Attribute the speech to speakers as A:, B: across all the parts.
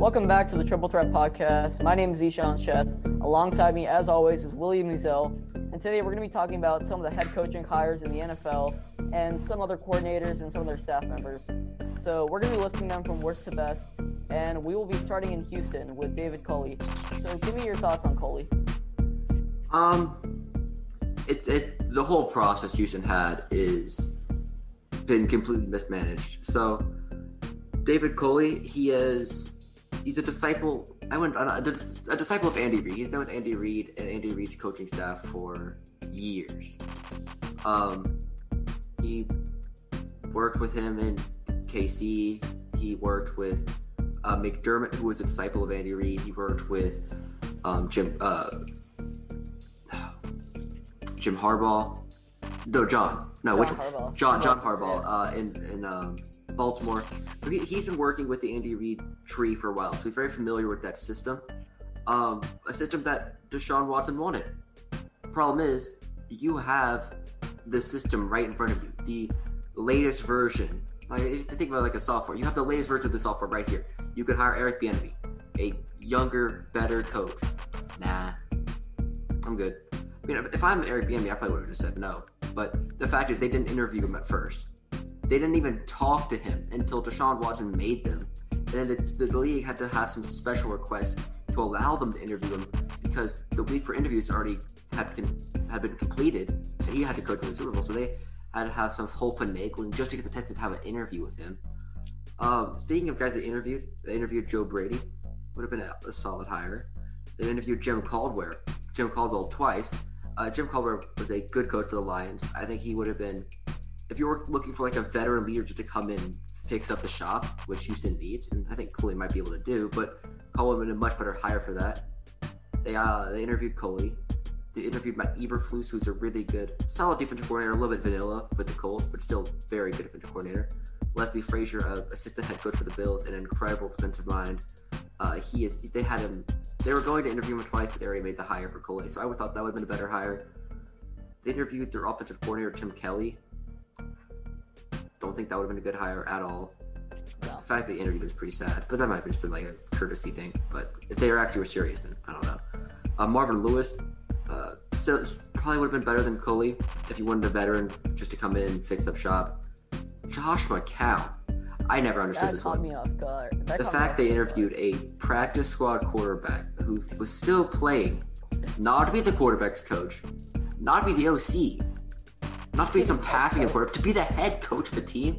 A: Welcome back to the Triple Threat Podcast. My name is Ishan Sheth. Alongside me, as always, is William Mizell. And today we're going to be talking about some of the head coaching hires in the NFL and some other coordinators and some of their staff members. So we're going to be listing them from worst to best. And we will be starting in Houston with David Culley. So give me your thoughts on Culley.
B: Um, it's it the whole process Houston had is been completely mismanaged. So David Culley, he is he's a disciple. I went a, a disciple of Andy Reid. He's been with Andy Reid and Andy Reid's coaching staff for years. Um, he worked with him in KC. He worked with uh, McDermott, who was a disciple of Andy Reid. He worked with um, Jim uh, Jim Harbaugh. No, John. No,
A: John
B: which
A: Harbaugh.
B: John John
A: Harbaugh,
B: Harbaugh uh, in in um, Baltimore. He, he's been working with the Andy Reid tree for a while, so he's very familiar with that system. Um, a system that Deshaun Watson wanted. Problem is, you have the system right in front of you, the latest version. You think about like a software, you have the latest version of the software right here. You could hire Eric Bieniemy, a younger, better coach. Nah, I'm good. I mean, if, if I'm Eric Bieniemy, I probably would have just said no. But the fact is, they didn't interview him at first. They didn't even talk to him until Deshaun Watson made them. And then the, the, league had to have some special request to allow them to interview him because the week for interviews already had con- had been completed, and he had to coach in the Super Bowl. So they had to have some whole finagling just to get the Texans to have an interview with him. Um, speaking of guys they interviewed, they interviewed Joe Brady, would have been a, a solid hire. They interviewed Jim Caldwell, Jim Caldwell twice. Uh, Jim Caldwell was a good coach for the Lions. I think he would have been, if you were looking for like a veteran leader just to come in and fix up the shop, which Houston needs, and I think Coley might be able to do, but Caldwell would have been a much better hire for that. They uh, they interviewed Coley. They interviewed Matt Eberflus, who's a really good, solid defensive coordinator, a little bit vanilla with the Colts, but still very good defensive coordinator. Leslie Frazier, uh, assistant head coach for the Bills, an incredible defensive mind. Uh, he is. They had him. They were going to interview him twice, but they already made the hire for Coley. So I would thought that would have been a better hire. They interviewed their offensive coordinator Tim Kelly. Don't think that would have been a good hire at all.
A: No.
B: The fact that they interviewed was pretty sad, but that might have just been like a courtesy thing. But if they were actually were serious, then I don't know. Uh, Marvin Lewis, uh, probably would have been better than Coley if you wanted a veteran just to come in and fix up shop. Josh McCown, I never understood
A: That
B: this
A: caught
B: one
A: me off guard. That
B: the fact they interviewed a practice squad quarterback who was still playing, not to be the quarterback's coach, not to be the OC, not to be some passing quarterback, to be the head coach of the team.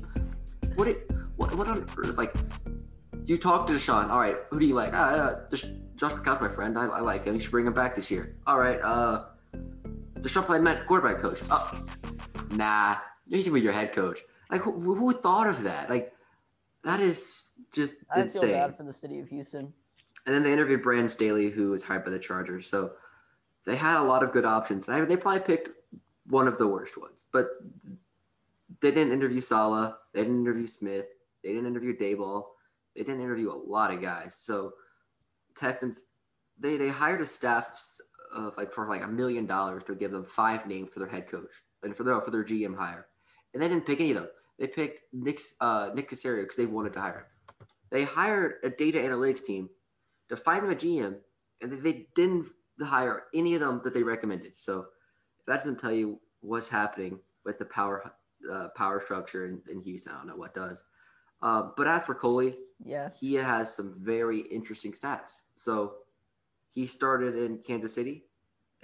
B: What it, what, what on earth? Like, you talk to Deshaun. All right, who do you like? Uh, uh, Desha- Josh McCown's my friend. I, I like him. You should bring him back this year. All right, uh, Deshaun played met quarterback coach. Oh, nah, he's gonna be your head coach. Like, who, who thought of that? Like, that is just
A: I feel bad for the city of Houston.
B: And then they interviewed Brandon Staley, who was hired by the Chargers. So they had a lot of good options. And I, they probably picked one of the worst ones. But they didn't interview Saleh. They didn't interview Smith. They didn't interview Daboll. They didn't interview a lot of guys. So Texans, they they hired a staff of like for like a million dollars to give them five names for their head coach and for their for their GM hire, and they didn't pick any of them. They picked Nick uh, Nick Caserio because they wanted to hire him. They hired a data analytics team to find them a GM, and they didn't hire any of them that they recommended. So that doesn't tell you what's happening with the power uh, power structure in, in Houston, I don't know what does. Uh, but as for Coley,
A: Yeah.
B: he has some very interesting stats. So he started in Kansas City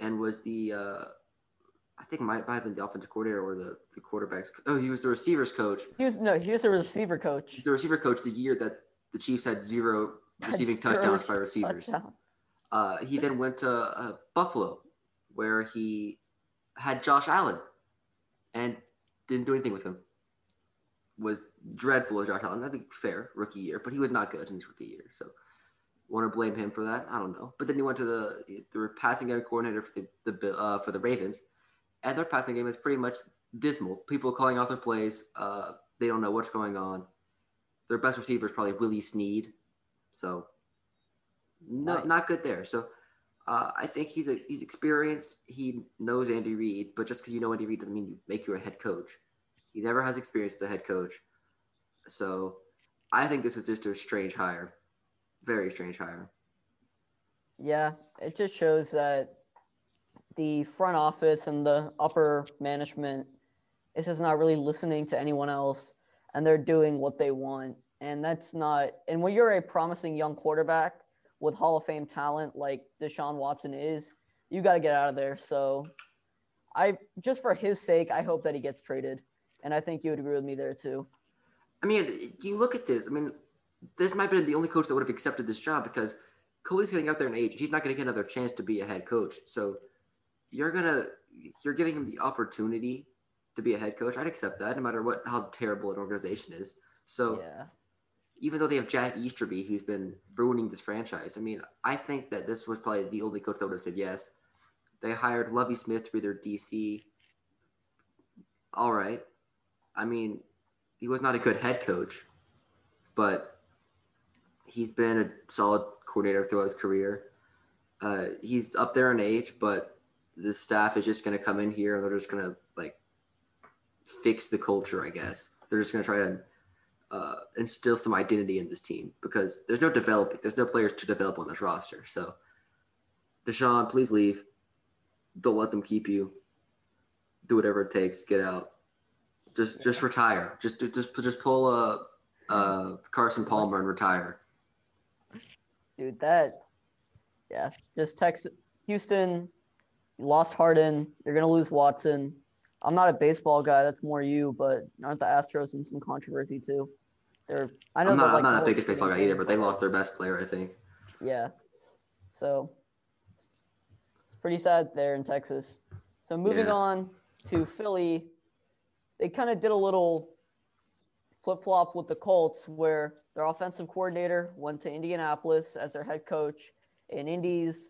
B: and was the uh, I think might, might have been the offensive coordinator or the, the quarterback's oh he was the receivers coach.
A: He was no, he was a receiver coach.
B: The receiver coach the year that the Chiefs had zero receiving
A: Zero
B: touchdowns by receivers.
A: touchdowns.
B: Uh, he then went to uh, Buffalo, where he had Josh Allen, and didn't do anything with him. Was dreadful with Josh Allen. That'd be fair, rookie year, but he was not good in his rookie year. So, want to blame him for that? I don't know. But then he went to the the passing game coordinator for the, the uh, for the Ravens, and their passing game is pretty much dismal. People calling out their plays. Uh, they don't know what's going on. Their best receiver is probably Willie Snead. So, no,
A: Nice.
B: not good there. So, uh, I think he's a he's experienced. He knows Andy Reid, but just because you know Andy Reid doesn't mean you make you a head coach. He never has experience as a head coach. So, I think this was just a strange hire. Very strange hire.
A: Yeah, it just shows that the front office and the upper management is just not really listening to anyone else and they're doing what they want. And that's not, and when you're a promising young quarterback with Hall of Fame talent like Deshaun Watson is, you got to get out of there. So I, just for his sake, I hope that he gets traded. And I think you would agree with me there too.
B: I mean, you look at this. I mean, this might have been the only coach that would have accepted this job because Cooley's getting up there in age. He's not going to get another chance to be a head coach. So you're gonna you're giving him the opportunity to be a head coach. I'd accept that, no matter what how terrible an organization is. So
A: yeah.
B: Even though they have Jack Easterby, who's been ruining this franchise, I mean, I think that this was probably the only coach that would have said yes. They hired Lovie Smith to be their DC. All right. I mean, he was not a good head coach, but he's been a solid coordinator throughout his career. Uh, he's up there in age, but the staff is just going to come in here and they're just going to like fix the culture, I guess. They're just going to try to uh, instill some identity in this team because there's no developing, there's no players to develop on this roster. So, Deshaun, please leave. Don't let them keep you. Do whatever it takes. Get out. Just just retire. Just just just pull a, a Carson Palmer and retire.
A: Dude, that yeah, just Texas, Houston lost Harden. You're gonna lose Watson. I'm not a baseball guy. That's more you. But aren't the Astros in some controversy too? They're. I know.
B: I'm not,
A: like
B: I'm not the biggest baseball guy either, but they lost their best player, I think.
A: Yeah. So it's pretty sad there in Texas. So moving
B: Yeah.
A: on to Philly, they kind of did a little flip flop with the Colts, where their offensive coordinator went to Indianapolis as their head coach, and Indy's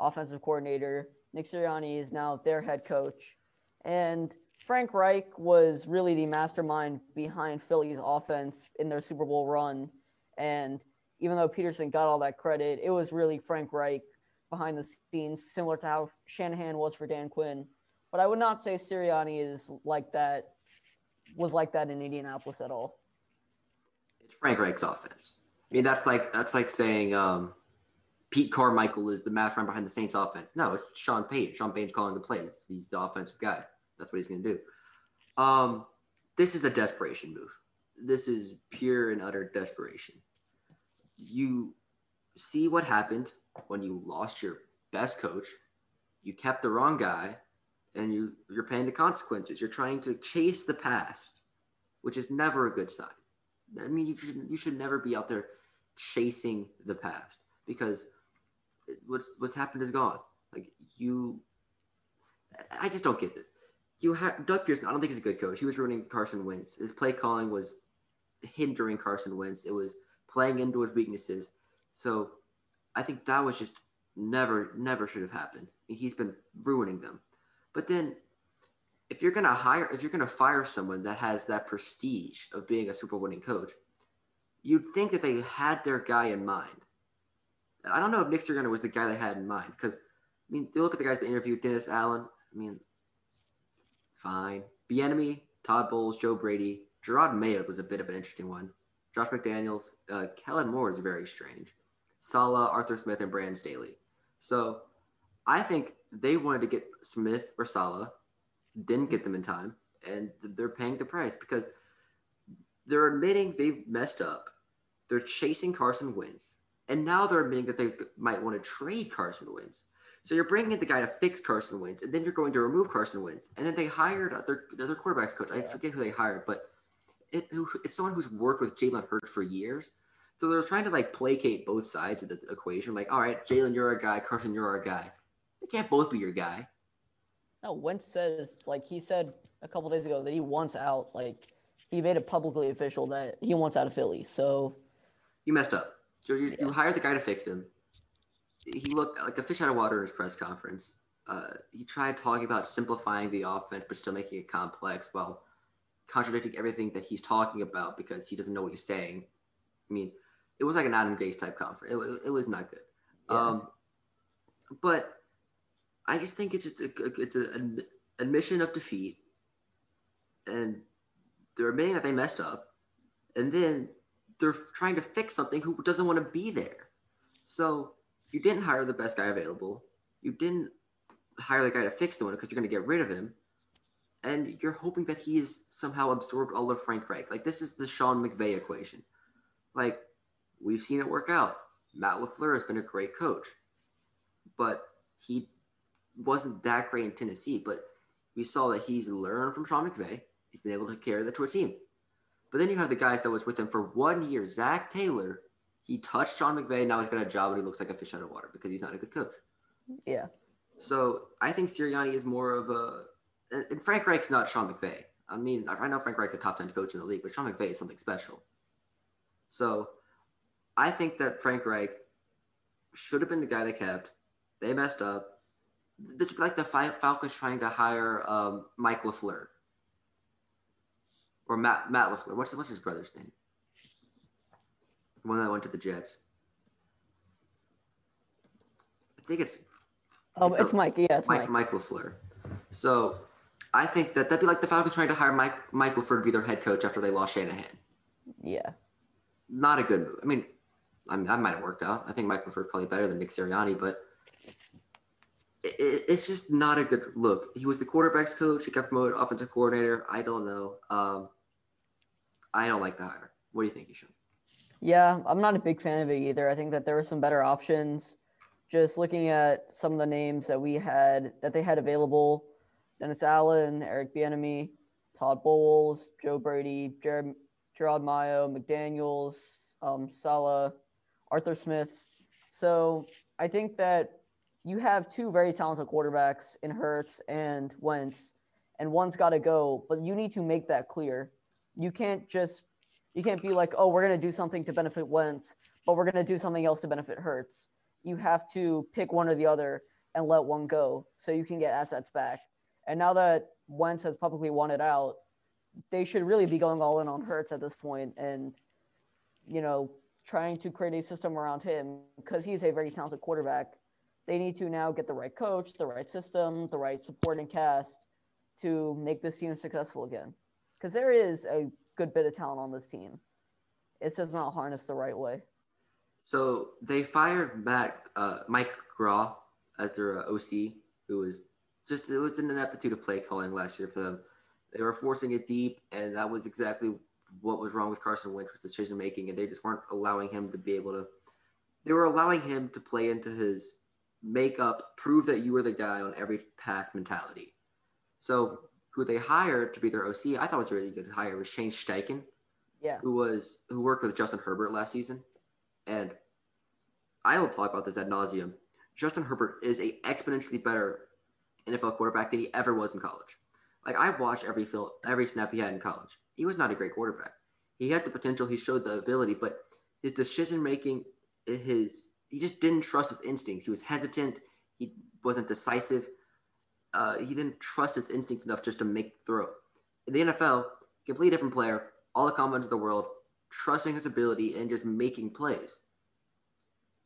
A: offensive coordinator Nick Sirianni is now their head coach. And Frank Reich was really the mastermind behind Philly's offense in their Super Bowl run. And even though Pederson got all that credit, it was really Frank Reich behind the scenes, similar to how Shanahan was for Dan Quinn. But I would not say Sirianni is like that, was like that in Indianapolis at all.
B: It's Frank Reich's offense. I mean, that's like that's like saying um, Pete Carmichael is the mastermind behind the Saints offense. No, it's Sean Payton. Sean Payton's calling the plays. He's the offensive guy. That's what he's going to do. Um, this is a desperation move. This is pure and utter desperation. You see what happened when you lost your best coach. You kept the wrong guy, and you you're paying the consequences. You're trying to chase the past, which is never a good sign. I mean, you should you should never be out there chasing the past because what's what's happened is gone. Like you, I just don't get this. You have Doug Pederson. I don't think he's a good coach. He was ruining Carson Wentz. His play calling was hindering Carson Wentz. It was playing into his weaknesses. So I think that was just never, never should have happened. He's been ruining them. But then, if you're gonna hire, if you're gonna fire someone that has that prestige of being a Super winning coach, you'd think that they had their guy in mind. I don't know if Nick Sirianni was the guy they had in mind because, I mean, they look at the guys that interviewed Dennis Allen. I mean, fine. Bieniemy, Todd Bowles, Joe Brady, Jerod Mayo was a bit of an interesting one. Josh McDaniels, uh, Kellen Moore is very strange. Saleh, Arthur Smith, and Brandon Staley. So I think they wanted to get Smith or Saleh, didn't get them in time, and they're paying the price because they're admitting they messed up. They're chasing Carson Wentz, and now they're admitting that they might want to trade Carson Wentz. So you're bringing in the guy to fix Carson Wentz, and then you're going to remove Carson Wentz, and then they hired other other quarterbacks coach. I forget who they hired, but it, it's someone who's worked with Jalen Hurts for years. So they're trying to like placate both sides of the equation. Like, all right, Jalen, you're a guy. Carson, you're our guy. They can't both be your guy.
A: No, Wentz says like he said a couple days ago that he wants out. Like he made it publicly official that he wants out of Philly. So
B: You messed up. You, you,
A: Yeah.
B: you hired the guy to fix him. He looked like a fish out of water in his press conference. Uh, he tried talking about simplifying the offense, but still making it complex while contradicting everything that he's talking about because he doesn't know what he's saying. I mean, it was like an Adam Gase type conference. It, it was not good.
A: Yeah.
B: Um, but I just think it's just a, it's a, an admission of defeat, and they're admitting that they messed up, and then they're trying to fix something who doesn't want to be there. So you didn't hire the best guy available. You didn't hire the guy to fix the one because you're going to get rid of him. And you're hoping that he has somehow absorbed all of Frank Reich. Like, this is the Sean McVay equation. Like, we've seen it work out. Matt LaFleur has been a great coach, but he wasn't that great in Tennessee. But we saw that he's learned from Sean McVay. He's been able to carry that to a team. But then you have the guys that was with him for one year. Zac Taylor, he touched Sean McVay. Now he's got a job and he looks like a fish out of water because he's not a good coach.
A: Yeah.
B: So I think Sirianni is more of a, and Frank Reich's not Sean McVay. I mean, I know Frank Reich's a top 10 coach in the league, but Sean McVay is something special. So I think that Frank Reich should have been the guy they kept. They messed up. This like the Falcons trying to hire um, Mike LaFleur or Matt Matt LaFleur. What's what's his brother's name? One that went to the Jets. I think it's.
A: Oh, it's, it's a, Mike. Yeah, it's
B: Mike.
A: Mike.
B: Mike LaFleur. So, I think that that'd be like the Falcons trying to hire Mike Mike LaFleur to be their head coach after they lost Shanahan.
A: Yeah.
B: Not a good move. I mean, I mean that might have worked out. I think Mike LaFleur probably better than Nick Sirianni, but it, it's just not a good look. He was the quarterbacks coach. He got promoted offensive coordinator. I don't know. Um, I don't like the hire. What do you think, Ishan?
A: Yeah, I'm not a big fan of it either. I think that there were some better options. Just looking at some of the names that we had that they had available: Dennis Allen, Eric Bieniemy, Todd Bowles, Joe Brady, Jerod Mayo, McDaniel's, um, Saleh, Arthur Smith. So I think that you have two very talented quarterbacks in Hurts and Wentz, and one's got to go. But you need to make that clear. You can't just you can't be like, oh, we're gonna do something to benefit Wentz, but we're gonna do something else to benefit Hurts. You have to pick one or the other and let one go so you can get assets back. And now that Wentz has publicly wanted out, they should really be going all in on Hurts at this point and you know trying to create a system around him because he's a very talented quarterback they need to now get the right coach, the right system, the right supporting cast to make this team successful again. Because there is a good bit of talent on this team. It's just not harnessed the right way.
B: So they fired Matt uh, Mike Groh as their uh, OC, who was just it was an ineptitude of play calling last year for them. They were forcing it deep, and that was exactly what was wrong with Carson Wentz's decision making, and they just weren't allowing him to be able to. They were allowing him to play into his make up, prove that you were the guy on every pass mentality. So who they hired to be their OC, I thought was a really good hire was Shane Steichen.
A: Yeah.
B: Who was who worked with Justin Herbert last season. And I will talk about this ad nauseum. Justin Herbert is a exponentially better NFL quarterback than he ever was in college. Like I watched every film, every snap he had in college. He was not a great quarterback. He had the potential, he showed the ability, but his decision making, his he just didn't trust his instincts. He was hesitant. He wasn't decisive. Uh, he didn't trust his instincts enough just to make the throw. In the NFL, completely different player, all the confidence of the world, trusting his ability and just making plays.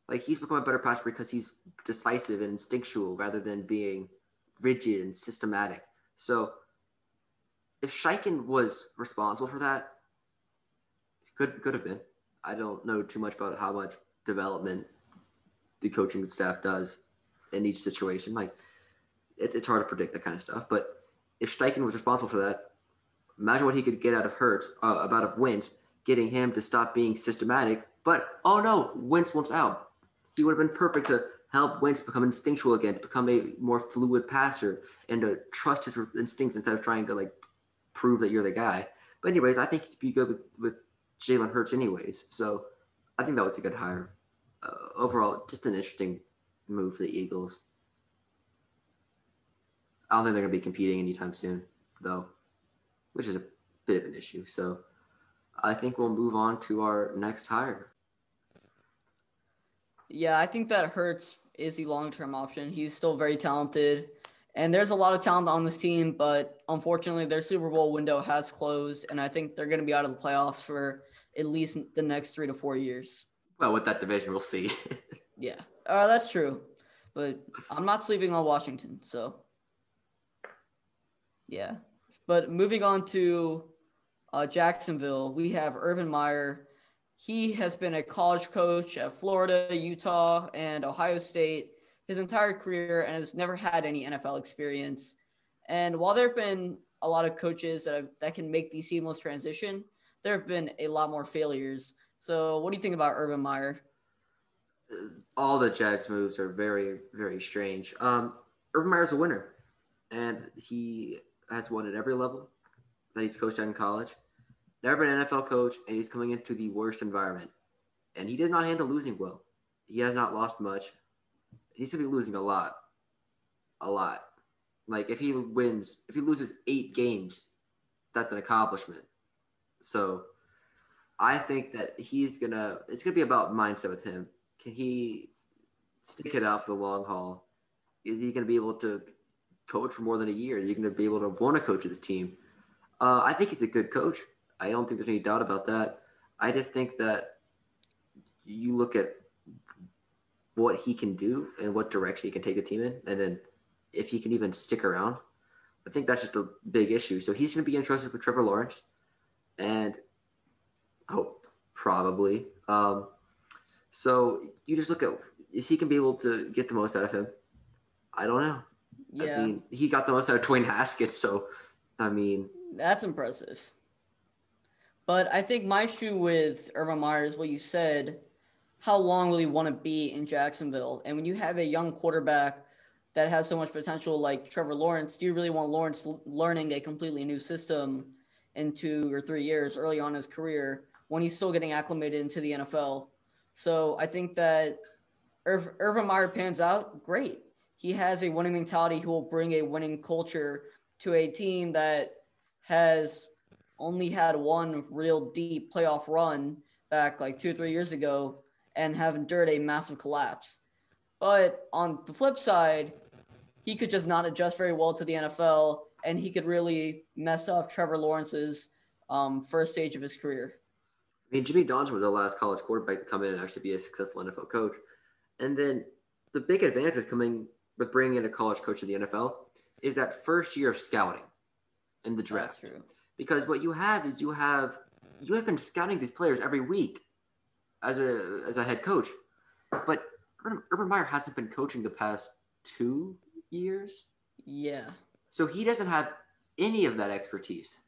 B: Like he's become a better passer because he's decisive and instinctual rather than being rigid and systematic. So if Steichen was responsible for that, could could have been. I don't know too much about how much development the coaching staff does in each situation. Like it's it's hard to predict that kind of stuff. But if Steichen was responsible for that, imagine what he could get out of Hurts, uh, about of Wentz, getting him to stop being systematic. But oh no, Wentz wants out. He would have been perfect to help Wentz become instinctual again, to become a more fluid passer, and to trust his instincts instead of trying to like prove that you're the guy. But anyways, I think he'd be good with with Jalen Hurts anyways. So I think that was a good hire uh, overall, just an interesting move for the Eagles. I don't think they're going to be competing anytime soon, though, which is a bit of an issue. So I think we'll move on to our next hire.
A: Yeah, I think that Hurts is the long term option. He's still very talented. And there's a lot of talent on this team, but unfortunately, their Super Bowl window has closed. And I think they're going to be out of the playoffs for at least the next three to four years.
B: Well, with that division, we'll see.
A: yeah, uh, that's true. But I'm not sleeping on Washington, so yeah. But moving on to uh, Jacksonville, we have Urban Meyer he has been a college coach at Florida, Utah, and Ohio State his entire career and has never had any NFL experience. And while there have been a lot of coaches that have, that can make the seamless transition, there have been a lot more failures. So, what do you think about Urban Meyer?
B: All the Jags moves are very, very strange. Um, Urban Meyer's a winner, and he has won at every level that he's coached at in college. Never been an NFL coach, and he's coming into the worst environment. And he does not handle losing well. He has not lost much. He's gonna be losing a lot, a lot. Like if he wins, if he loses eight games, that's an accomplishment. So, I think that he's gonna. It's gonna be about mindset with him. Can he stick it out for the long haul? Is he gonna be able to coach for more than a year? Is he gonna be able to want to coach this team? Uh, I think he's a good coach. I don't think there's any doubt about that. I just think that you look at what he can do and what direction he can take a team in, and then if he can even stick around. I think that's just a big issue. So he's going to be interested with Trevor Lawrence, and oh, probably. Um, so you just look at is he can be able to get the most out of him? I don't know.
A: Yeah,
B: I mean, he got the most out of Dwayne Haskins, so I mean,
A: that's impressive. But I think my issue with Urban Meyer is what you said how long will he want to be in Jacksonville? And when you have a young quarterback that has so much potential like Trevor Lawrence, do you really want Lawrence learning a completely new system in two or three years early on in his career when he's still getting acclimated into the NFL? So I think that if Urban Meyer pans out, great. He has a winning mentality. He will bring a winning culture to a team that has only had one real deep playoff run back like two or three years ago and have endured a massive collapse. But on the flip side, he could just not adjust very well to the NFL, and he could really mess up Trevor Lawrence's um, first stage of his career.
B: I mean, Jimmy Johnson was the last college quarterback to come in and actually be a successful NFL coach. And then the big advantage with coming with bringing in a college coach to the NFL is that first year of scouting in the draft. Because what you have is you have you have been scouting these players every week as a as a head coach. But Urban, Urban Meyer hasn't been coaching the past two years.
A: Yeah.
B: So he doesn't have any of that expertise.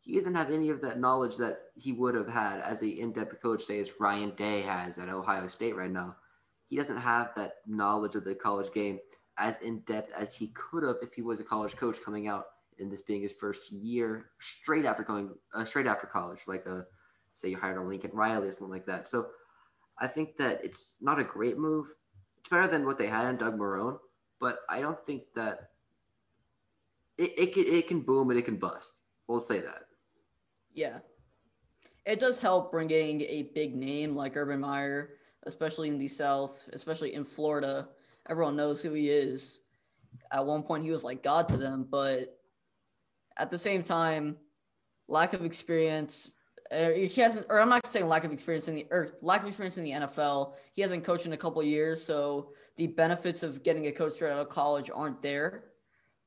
B: He doesn't have any of that knowledge that he would have had as a in-depth coach, say as Ryan Day has at Ohio State right now. He doesn't have that knowledge of the college game as in depth as he could have if he was a college coach coming out and this being his first year straight after going uh, straight after college, like a say you hired a Lincoln Riley or something like that. So I think that it's not a great move. It's better than what they had in Doug Marrone, but I don't think that it, it, can, it can boom and it can bust. We'll say that.
A: Yeah. It does help bringing a big name like Urban Meyer, especially in the South, especially in Florida. Everyone knows who he is. At one point, he was like God to them, but at the same time, lack of experience uh, he hasn't, or I'm not saying lack of experience in the, or lack of experience in the NFL. He hasn't coached in a couple years, so the benefits of getting a coach straight out of college aren't there.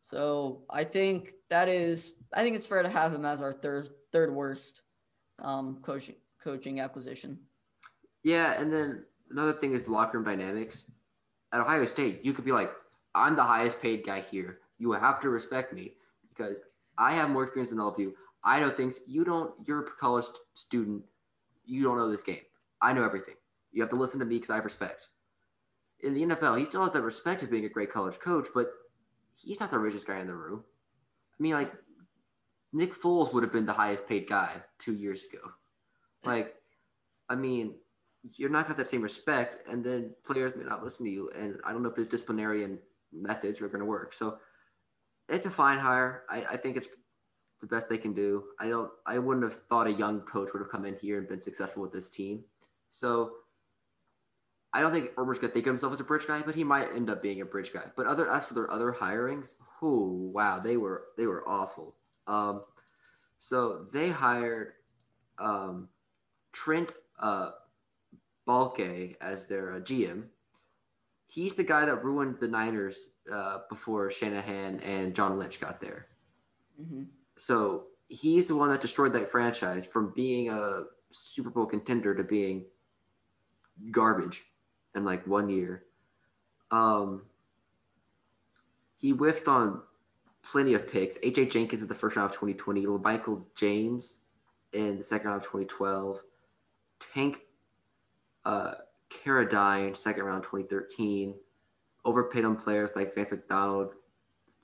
A: So I think that is, I think it's fair to have him as our third third worst um, coaching coaching acquisition.
B: Yeah, and then another thing is locker room dynamics. At Ohio State, you could be like, I'm the highest paid guy here. You have to respect me because I have more experience than all of you. I know things you don't. You're a college student. You don't know this game. I know everything. You have to listen to me because I have respect. In the NFL, he still has that respect of being a great college coach, but he's not the richest guy in the room. I mean, like Nick Foles would have been the highest paid guy two years ago. Like, I mean, you're not gonna have that same respect, and then players may not listen to you. And I don't know if his disciplinary methods are going to work. So it's a fine hire. I, I think it's the best they can do. I don't. I wouldn't have thought a young coach would have come in here and been successful with this team. So I don't think Urban's gonna think of himself as a bridge guy, but he might end up being a bridge guy. But other as for their other hirings, oh wow, they were they were awful. Um, so they hired um, Trent uh, Baalke as their uh, GM. He's the guy that ruined the Niners uh, before Shanahan and John Lynch got there. Mm-hmm. So he's the one that destroyed that franchise from being a Super Bowl contender to being garbage in like one year. Um, he whiffed on plenty of picks. AJ Jenkins in the first round of 2020, Michael James in the second round of 2012, Tank uh, Carradine, second round 2013, overpaid on players like Vance McDonald,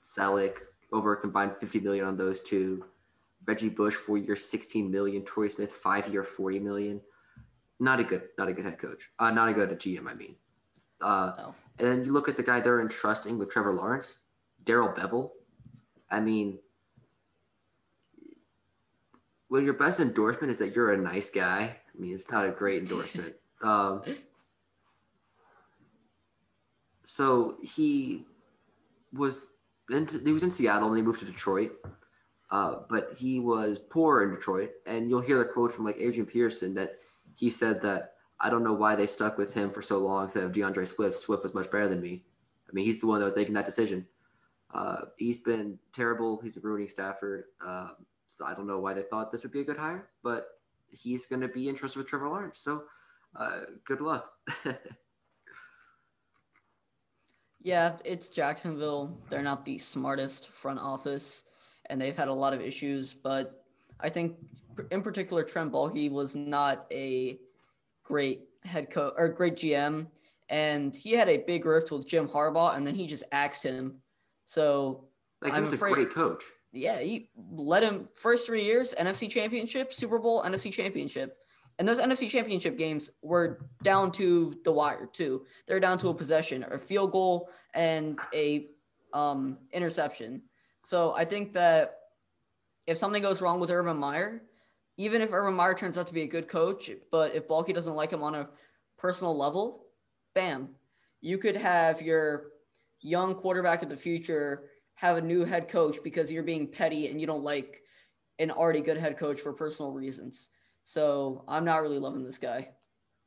B: Celek, over a combined 50 million on those two. Reggie Bush, four years, 16 million. Troy Smith, five year, 40 million. Not a good, not a good head coach. Uh, not a good GM, I mean. Uh,
A: No.
B: And then you look at the guy they're entrusting with Trevor Lawrence, Darrell Bevell. I mean, when your best endorsement is that you're a nice guy, I mean, it's not a great endorsement. um, so he was in, he was in Seattle and he moved to Detroit. Uh, but he was poor in Detroit, and you'll hear the quote from like Adrian Peterson that he said that I don't know why they stuck with him for so long instead of D'Andre Swift. Swift was much better than me. I mean, he's the one that was making that decision. Uh, he's been terrible. He's been ruining Stafford. Um, so I don't know why they thought this would be a good hire, but he's going to be interested with Trevor Lawrence. So uh, good luck.
A: Yeah, it's Jacksonville. They're not the smartest front office, and they've had a lot of issues. But I think, in particular, Trent Baalke was not a great head coach or great GM, and he had a big rift with Jim Harbaugh, and then he just axed him. So
B: like he
A: I'm
B: was
A: afraid-
B: a great coach.
A: yeah, he led him first three years NFC Championship, Super Bowl, NFC Championship. And those NFC Championship games were down to the wire too. They're down to a possession, a field goal, and a um, interception. So I think that if something goes wrong with Urban Meyer, even if Urban Meyer turns out to be a good coach, but if Baalke doesn't like him on a personal level, bam, you could have your young quarterback of the future have a new head coach because you're being petty and you don't like an already good head coach for personal reasons. So I'm not really loving this guy.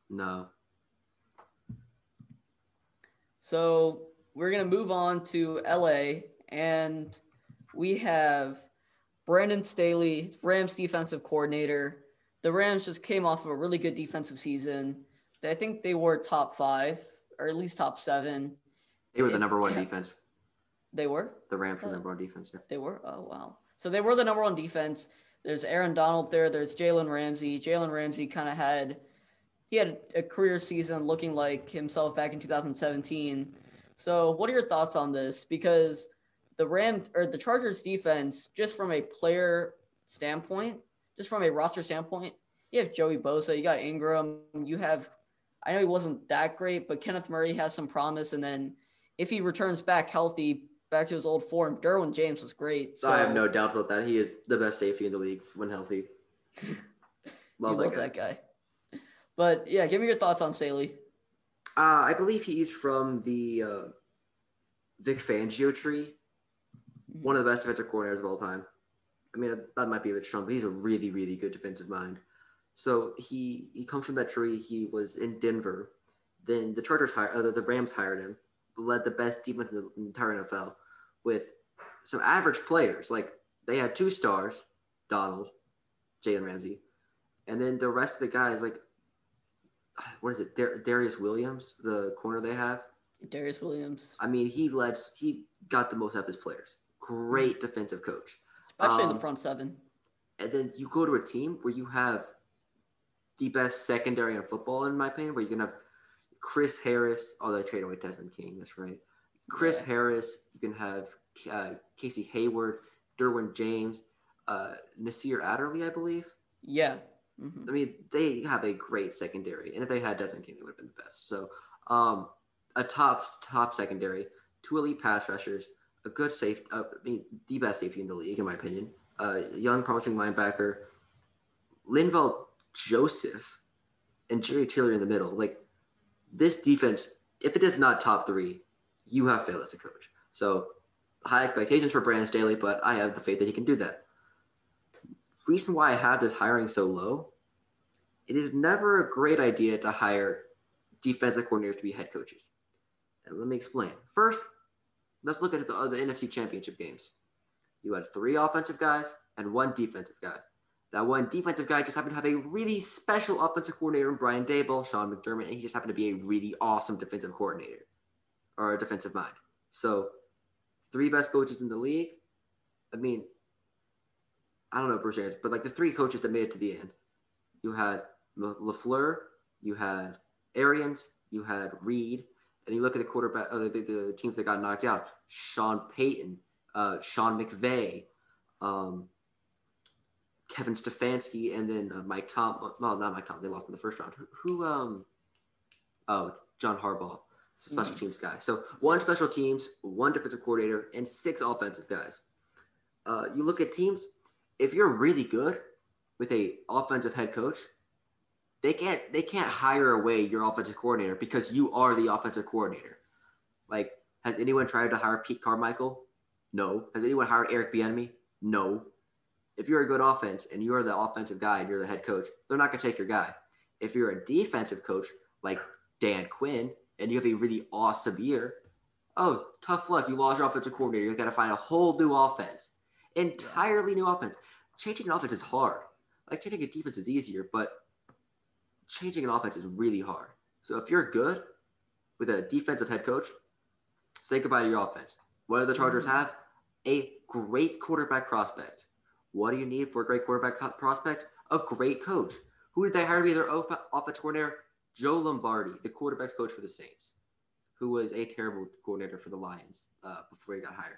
B: No.
A: So we're gonna move on to LA, and we have Brandon Staley, Rams defensive coordinator. The Rams just came off of a really good defensive season. I think they were top five, or at least top seven.
B: They were the number one defense.
A: They were.
B: The Rams were
A: Uh,
B: the number one defense. Yeah.
A: They were. Oh wow. So they were the number one defense. There's Aaron Donald there. There's Jalen Ramsey. Jalen Ramsey kind of had he had a career season looking like himself back in 2017. So what are your thoughts on this? Because the Ram or the Chargers defense, just from a player standpoint, just from a roster standpoint, you have Joey Bosa, you got Ingram, you have I know he wasn't that great, but Kenneth Murray has some promise. And then if he returns back healthy, back to his old form, Derwin James was great. So
B: I have no doubt about that. He is the best safety in the league when healthy. Love, that,
A: love
B: guy.
A: that guy. But yeah, give me your thoughts on Staley.
B: Uh, I believe he's from the uh, Vic Fangio tree. One of the best defensive coordinators of all time. I mean, that might be a bit strong, but he's a really, really good defensive mind. So he he comes from that tree. He was in Denver. Then the Chargers hired, uh, the Rams hired him, led the best defense in the entire NFL with some average players. Like they had two stars, Donald, Jalen Ramsey, and then the rest of the guys like what is it, Dar- Darious Williams, the corner they have.
A: Darious Williams,
B: I mean, he led, he got the most out of his players. Great defensive coach.
A: especially in
B: Um,
A: the front seven.
B: And then you go to a team where you have the best secondary in football, in my opinion, where you can have Chris Harris. Oh, they traded away Desmond King. That's right. Chris
A: Yeah.
B: Harris. You can have uh, Casey Hayward, Derwin James, uh, Nasir Adderley, I believe.
A: Yeah. Mhm.
B: I mean, they have a great secondary, and if they had Desmond King, they would have been the best. So, um, a top top secondary, two elite pass rushers, a good safe. Uh, I mean, the best safety in the league, in my opinion. Uh, young, promising linebacker, Linval Joseph, and Jerry Taylor in the middle. Like this defense, if it is not top three, you have failed as a coach. So, high expectations for Brandon Staley, but I have the faith that he can do that reason why I have this hiring so low, it is never a great idea to hire defensive coordinators to be head coaches. And let me explain. First, let's look at the, uh, the NFC Championship games. You had three offensive guys and one defensive guy. That one defensive guy just happened to have a really special offensive coordinator in Brian Daboll, Sean McDermott, and he just happened to be a really awesome defensive coordinator or a defensive mind. So, three best coaches in the league. I mean, I don't know Bruce Arians, but like the three coaches that made it to the end, you had LaFleur, you had Arians, you had Reid, and you look at the quarterback, uh, the, the, teams that got knocked out: Sean Payton, uh, Sean McVay, um, Kevin Stefanski, and then uh, Mike Tom. Well, not Mike Tom. They lost in the first round. Who? who um, oh, John Harbaugh, special teams guy. So one special teams, one defensive coordinator, and six offensive guys. Uh, you look at teams. If you're really good with a offensive head coach, they can't they can't hire away your offensive coordinator because you are the offensive coordinator. Like, has anyone tried to hire Pete Carmichael? No. Has anyone hired Eric Bieniemy? No. If you're a good offense and you're the offensive guy and you're the head coach, they're not going to take your guy. If you're a defensive coach like Dan Quinn and you have a really awesome year, oh, tough luck. You lost your offensive coordinator. You've got to find a whole new offense, entirely new offense. Changing an offense is hard. Like changing a defense is easier, but changing an offense is really hard. So if you're good with a defensive head coach, say goodbye to your offense. What do the Chargers mm-hmm. have? A great quarterback prospect. What do you need for a great quarterback prospect? A great coach. Who did they hire to be their offense coordinator? Joe Lombardi, the quarterback's coach for the Saints, who was a terrible coordinator for the Lions uh, before he got hired.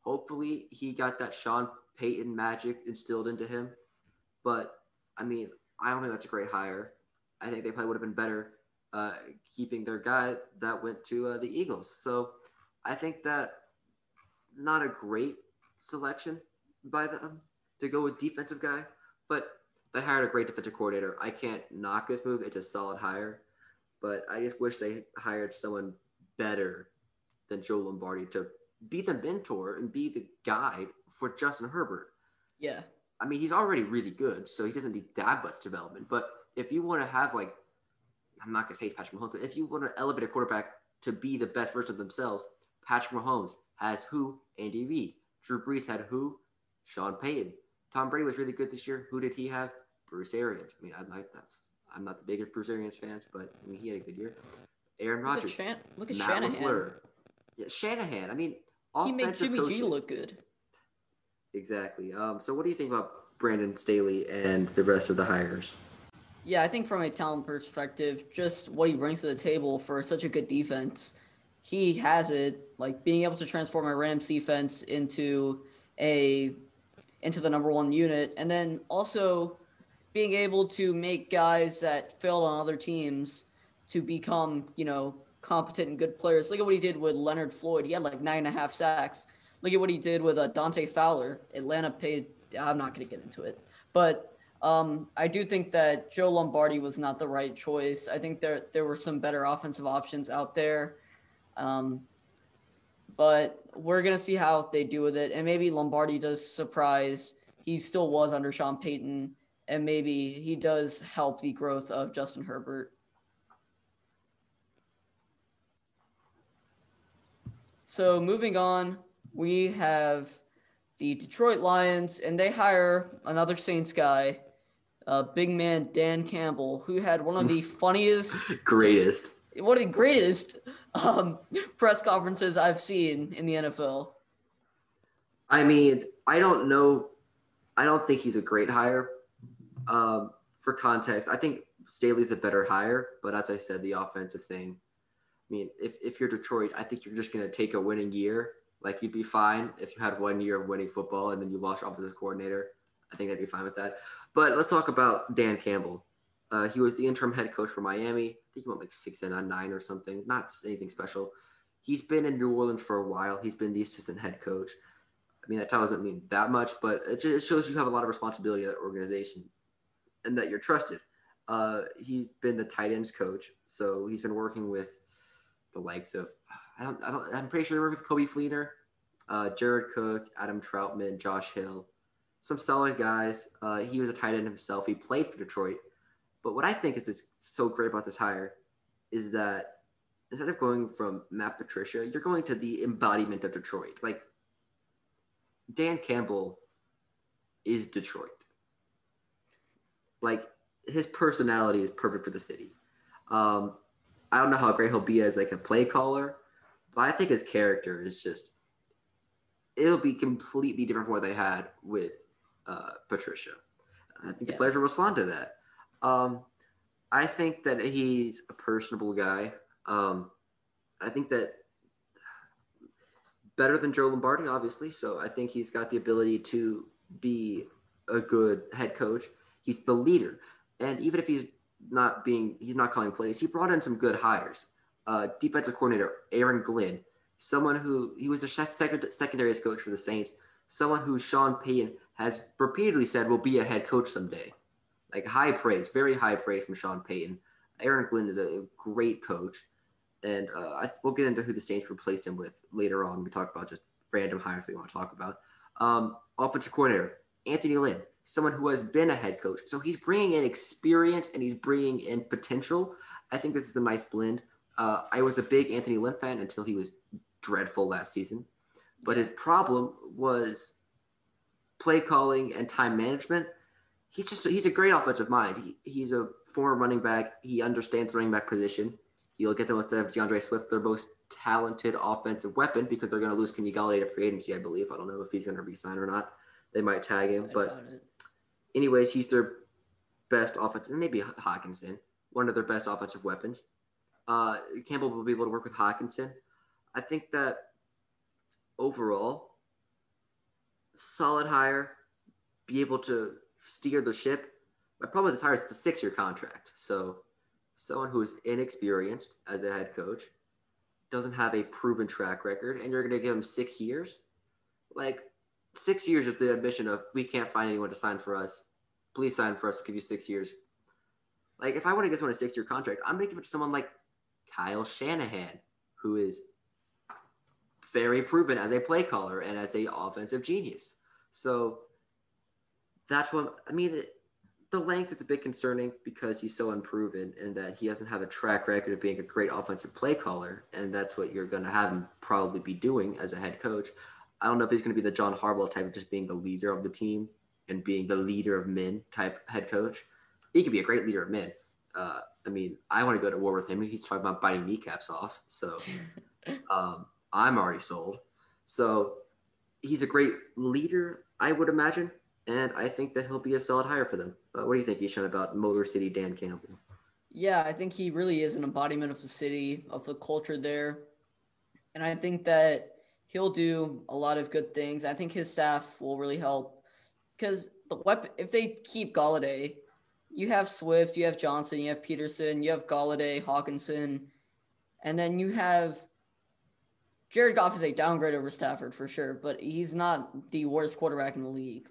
B: Hopefully, he got that Sean Payton magic instilled into him. But I mean, I don't think that's a great hire. I think they probably would have been better uh, keeping their guy that went to uh, the Eagles. So I think that not a great selection by them to go with defensive guy, but they hired a great defensive coordinator. I can't knock this move; it's a solid hire, but I just wish they hired someone better than Joe Lombardi to be the mentor and be the guide for Justin Herbert.
A: Yeah.
B: I mean, he's already really good, so he doesn't need that much development. But if you want to have like, I'm not gonna say it's Patrick Mahomes, but if you want to elevate a quarterback to be the best version of themselves, Patrick Mahomes has who? Andy Reid. Drew Brees had who? Sean Payton. Tom Brady was really good this year. Who did he have? Bruce Arians. I mean, I'm not that's I'm not the biggest Bruce Arians fans, but I mean he had a good year. Aaron Rodgers.
A: Look at, Shan- look at Matt Shanahan. LaFleur.
B: Yeah, Shanahan. I mean,
A: he made Jimmy coaches. G look good.
B: Exactly. Um, so, what do you think about Brandon Staley and the rest of the hires?
A: Yeah, I think from a talent perspective, just what he brings to the table for such a good defense, he has it. Like being able to transform a Rams defense into a into the number one unit, and then also being able to make guys that failed on other teams to become, you know, competent and good players. Look at what he did with Leonard Floyd. He had like nine and a half sacks. Look at what he did with uh, Dante Fowler. Atlanta paid. I'm not going to get into it, but um, I do think that Joe Lombardi was not the right choice. I think there there were some better offensive options out there, um, but we're gonna see how they do with it. And maybe Lombardi does surprise. He still was under Sean Payton, and maybe he does help the growth of Justin Herbert. So moving on, we have the Detroit Lions, and they hire another Saints guy uh, big man Dan Campbell, who had one of the funniest,
B: greatest,
A: one of the greatest um, press conferences I've seen in the NFL.
B: I mean, I don't know. I don't think he's a great hire. Um, for context, I think Staley's a better hire, but as I said, the offensive thing. I mean, if, if you're Detroit, I think you're just going to take a winning year. Like you'd be fine if you had one year of winning football and then you lost offensive coordinator. I think that'd be fine with that. But let's talk about Dan Campbell. Uh, he was the interim head coach for Miami. I think he went like six and nine or something. Not anything special. He's been in New Orleans for a while. He's been the assistant head coach. I mean, that title doesn't mean that much, but it just shows you have a lot of responsibility at that organization and that you're trusted. Uh, he's been the tight ends coach, so he's been working with the likes of I don't, I don't I'm pretty sure he worked with Coby Fleener, uh, Jared Cook, Adam Trautman, Josh Hill some solid guys. Uh, he was a tight end himself. He played for Detroit. But what I think is this, so great about this hire is that instead of going from Matt Patricia, you're going to the embodiment of Detroit. Like Dan Campbell is Detroit. Like his personality is perfect for the city. Um, I don't know how great he'll be as like a play caller, but I think his character is just it'll be completely different from what they had with uh, Patricia. I think yeah. the players will respond to that. Um, I think that he's a personable guy. Um, I think that better than Joe Lombardi, obviously. So I think he's got the ability to be a good head coach. He's the leader, and even if he's not being, he's not calling plays. He brought in some good hires. Uh, defensive coordinator Aaron Glenn, someone who he was the second secondary coach for the Saints, someone who Sean Payton has repeatedly said will be a head coach someday. Like high praise, very high praise from Sean Payton. Aaron Glenn is a great coach and uh, I, we'll get into who the Saints replaced him with later on. We talk about just random hires that we want to talk about. Um, offensive coordinator Anthony Lynn, someone who has been a head coach, so he's bringing in experience and he's bringing in potential. I think this is a nice blend. Uh, I was a big Anthony Lynn fan until he was dreadful last season, but his problem was play calling and time management. He's just he's a great offensive mind. He, he's a former running back. He understands the running back position. You'll get them instead of D'Andre Swift, their most talented offensive weapon, because they're going to lose Kenny Golladay to free agency, I believe. I don't know if he's going to resign or not. They might tag him, but anyways, he's their best offensive, maybe Hockenson, one of their best offensive weapons. Uh, Campbell will be able to work with Hockenson. I think that overall, solid hire, be able to steer the ship. My problem with this hire is it's a six-year contract, so someone who is inexperienced as a head coach, doesn't have a proven track record, and you're going to give him six years? Like, six years is the admission of we can't find anyone to sign for us. Please sign for us. We'll give you six years. Like, if I want to get someone a six year contract, I'm to give it to someone like Kyle Shanahan, who is very proven as a play caller and as a offensive genius. So that's what I mean. It, the length is a bit concerning because he's so unproven and that he doesn't have a track record of being a great offensive play caller, and that's what you're going to have him probably be doing as a head coach. I don't know if he's going to be the John Harbaugh type of just being the leader of the team and being the leader of men type head coach. He could be a great leader of men. Uh, I mean, I want to go to war with him. He's talking about biting kneecaps off, so um, I'm already sold. So he's a great leader, I would imagine and I think that he'll be a solid hire for them. Uh, what do you think, Ishan, about Motor City Dan Campbell?
A: Yeah, I think he really is an embodiment of the city, of the culture there. And I think that he'll do a lot of good things. I think his staff will really help because the weapon, if they keep Golladay, you have Swift, you have Johnson, you have Peterson, you have Golladay, Hockenson, and then you have Jared Goff is a downgrade over Stafford for sure, but he's not the worst quarterback in the league.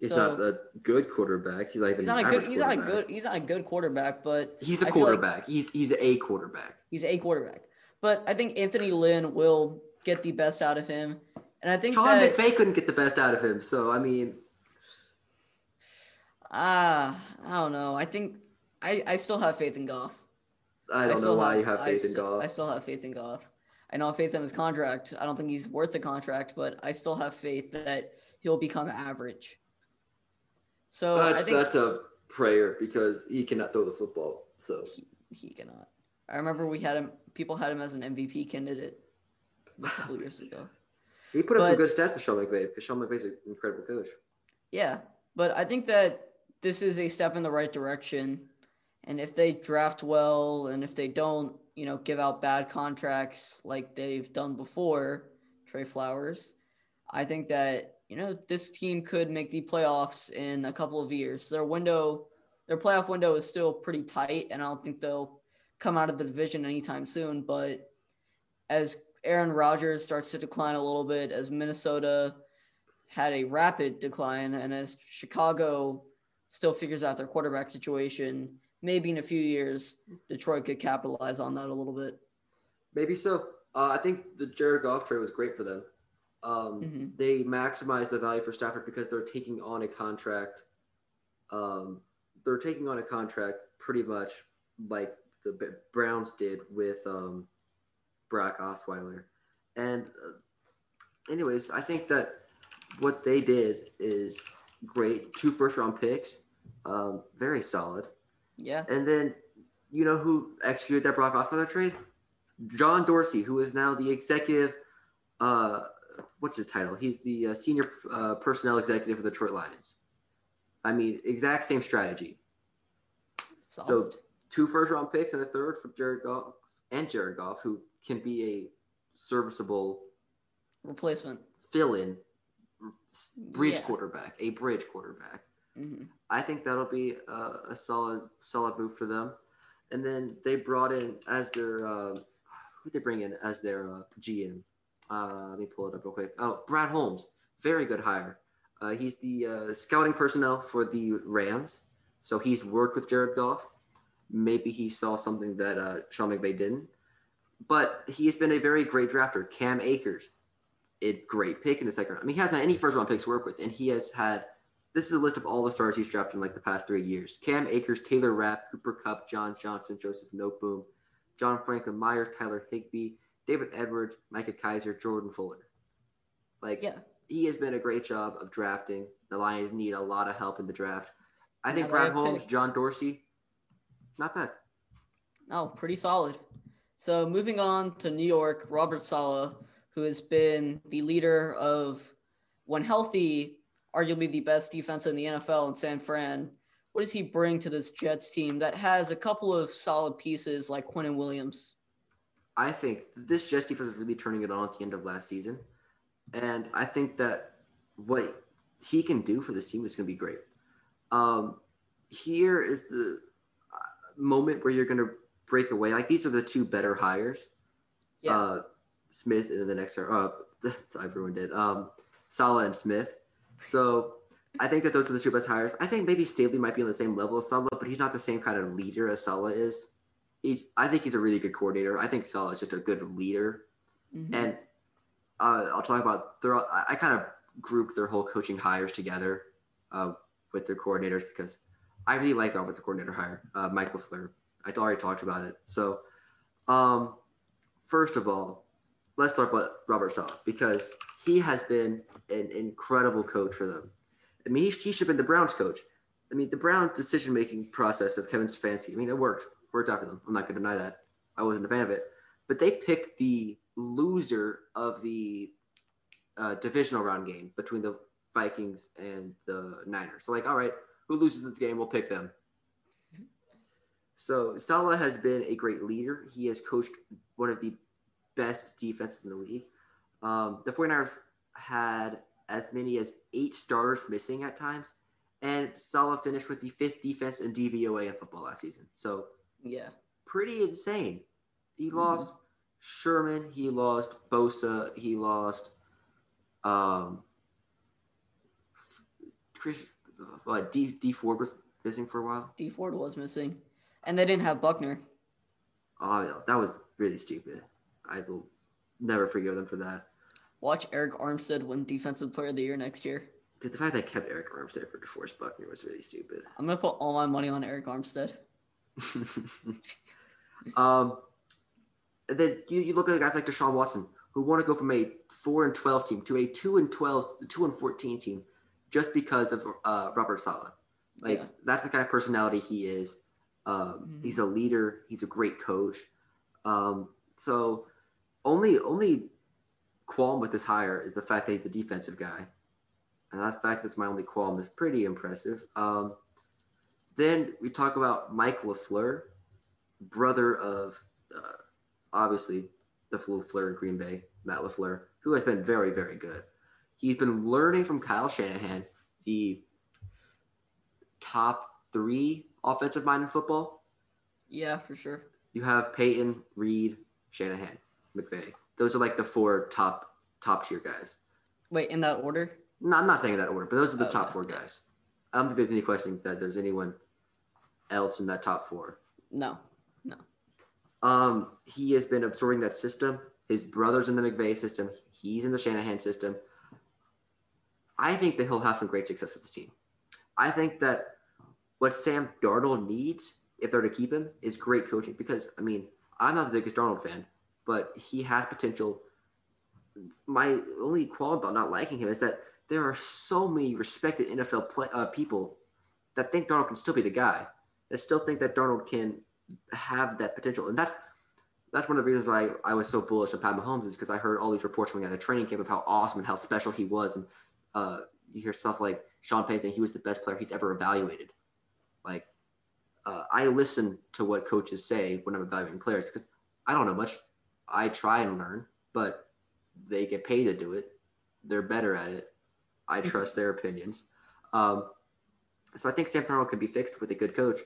B: He's so, not a good quarterback. He's like
A: he's not a good. He's not a good. He's not a good quarterback, but
B: he's a quarterback. Like he's he's a quarterback.
A: He's a quarterback. But I think Anthony Lynn will get the best out of him, and I think
B: Sean
A: that,
B: McVay couldn't get the best out of him. So I mean,
A: ah, uh, I don't know. I think I I still have faith in Goff.
B: I don't I know why have, you have faith I in Goff.
A: I still have faith in Goff. I don't have faith in his contract. I don't think he's worth the contract, but I still have faith that he'll become average. So
B: that's
A: think,
B: that's a prayer because he cannot throw the football. So
A: he, he cannot. I remember we had him. People had him as an MVP candidate a couple years ago.
B: He put up but, some good stats for Sean McVay because Sean McVay's an incredible coach.
A: Yeah, but I think that this is a step in the right direction. And if they draft well, and if they don't, you know, give out bad contracts like they've done before, Trey Flowers, I think that you know, this team could make the playoffs in a couple of years. Their window, their playoff window is still pretty tight, and I don't think they'll come out of the division anytime soon. But as Aaron Rodgers starts to decline a little bit, as Minnesota had a rapid decline, and as Chicago still figures out their quarterback situation, maybe in a few years, Detroit could capitalize on that a little bit.
B: Maybe so. Uh, I think the Jared Goff trade was great for them. Um, mm-hmm. They maximize the value for Stafford because they're taking on a contract. Um, they're taking on a contract pretty much like the Browns did with um, Brock Osweiler. And, uh, anyways, I think that what they did is great. Two first round picks, um, very solid.
A: Yeah.
B: And then, you know who executed that Brock Osweiler trade? John Dorsey, who is now the executive. Uh, what's his title? He's the uh, senior uh, personnel executive for the Detroit Lions. I mean, exact same strategy.
A: Solid.
B: So two first round picks and a third for Jared Goff and Jared Goff, who can be a serviceable
A: replacement.
B: fill in bridge
A: Yeah.
B: quarterback, a bridge quarterback.
A: hmm
B: I think that'll be a, a solid solid move for them. And then they brought in as their uh, who they bring in as their uh, GM. Uh, let me pull it up real quick. Oh, Brad Holmes, very good hire. Uh, he's the uh, scouting personnel for the Rams, so he's worked with Jared Goff. Maybe he saw something that uh, Sean McVay didn't, but he has been a very great drafter. Cam Akers, a great pick in the second round. I mean, he hasn't had any first round picks to work with, and he has had this is a list of all the stars he's drafted in like the past three years. Cam Akers, Taylor Rapp, Cooper Kupp, John Johnson, Joseph Noteboom, John Franklin Myers, Tyler Higbee, David Edwards, Micah Kiser, Jordan Fuller. Like
A: Yeah.
B: he has been a great job of drafting. The Lions need a lot of help in the draft. I think Brad Holmes,
A: picks.
B: John Dorsey, not bad.
A: No, pretty solid. So moving on to New York, Robert Saleh, who has been the leader of, when healthy, arguably the best defense in the NFL in San Fran. What does he bring to this Jets team that has a couple of solid pieces like Quinnen Williams?
B: I think this Jets defense is really turning it on at the end of last season. And I think that what he can do for this team is going to be great. Um, here is the uh, moment where you're going to break away. Like these are the two better hires.
A: Yeah.
B: Uh, Smith and the next, uh, that's, everyone did. Um, Saleh and Smith. So I think that those are the two best hires. I think maybe Staley might be on the same level as Saleh, but he's not the same kind of leader as Saleh is. He's, I think he's a really good coordinator. I think Saleh is just a good leader.
A: Mhm.
B: And uh, I'll talk about their. I, I kind of grouped their whole coaching hires together uh, with their coordinators because I really like their offensive coordinator hire, uh, Mike LaFleur. I already talked about it. So, um, first of all, let's talk about Robert Saleh because he has been an incredible coach for them. I mean, he, he should have been the Browns coach. I mean, the Browns' decision making process of Kevin Stefanski. I mean, it worked. Worked out for them. I'm not going to deny that. I wasn't a fan of it, but they picked the loser of the uh, divisional round game between the Vikings and the Niners. So, like, all right, who loses this game? We'll pick them. So Saleh has been a great leader. He has coached one of the best defenses in the league. Um, the 49ers had as many as eight stars missing at times, and Saleh finished with the fifth defense in DVOA in football last season. So
A: yeah.
B: pretty insane. He lost Sherman, he lost Bosa, he lost um Chris what D Dee Ford was missing for a while.
A: Dee Ford was missing. And they didn't have Buckner.
B: Oh that was really stupid. I will never forgive them for that.
A: Watch Arik Armstead win Defensive Player of the Year next year.
B: Dude, the fact that I kept Arik Armstead for DeForest Buckner was really stupid.
A: I'm gonna put all my money on Arik Armstead.
B: um, then you, you look at guys like Deshaun Watson, who want to go from a four and twelve team to a two and 12, two and fourteen team, just because of uh, Robert Saleh. Like
A: Yeah.
B: that's the kind of personality he is. Um,
A: Mhm.
B: He's a leader. He's a great coach. Um, so only only qualm with this hire is the fact that he's a defensive guy, and that fact that's my only qualm is pretty impressive. Um, then we talk about Mike Lafleur, brother of uh, obviously the Lafleur in Green Bay, Matt Lafleur, who has been very very good. He's been learning from Kyle Shanahan, the top three offensive mind in football.
A: Yeah, for sure.
B: You have Payton, Reid, Shanahan, McVay. Those are like the four top top tier guys.
A: Wait, in that order?
B: No, I'm not saying in that order, but those are the
A: Oh,
B: top
A: okay.
B: four guys. I don't think there's any question that there's anyone else in that top four.
A: No. No.
B: Um, he has been absorbing that system. His brother's in the McVay system. He's in the Shanahan system. I think that he'll have some great success with this team. I think that what Sam Darnold needs, if they're to keep him, is great coaching. Because I mean, I'm not the biggest Darnold fan, but he has potential. My only qualm about not liking him is that there are so many respected NFL play, uh, people that think Darnold can still be the guy. That still think that Darnold can have that potential, and that's that's one of the reasons why I, I was so bullish on Pat Mahomes is because I heard all these reports coming out of training camp of how awesome and how special he was, and uh, you hear stuff like Sean Payton saying he was the best player he's ever evaluated. Like, uh, I listen to what coaches say when I'm evaluating players because I don't know much. I try and learn, but they get paid to do it. They're better at it. I mm-hmm. trust their opinions. Um, so I think Sam Darnold could be fixed with a good coach.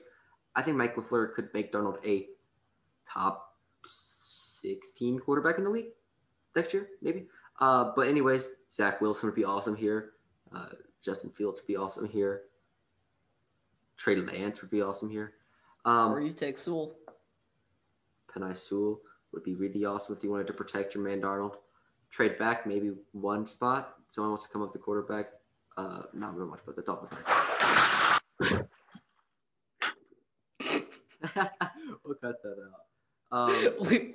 B: I think Mike LaFleur could make Darnold a top 16 quarterback in the league next year, maybe. Uh, but anyways, Zach Wilson would be awesome here. Uh, Justin Fields would be awesome here. Trey Lance would be awesome here.
A: Um, or you take Sewell.
B: Penei Sewell would be really awesome if you wanted to protect your man Darnold. Trade back maybe one spot. Someone wants to come up the quarterback. Uh, not real much, but the Dolphins. we'll cut that out. Um,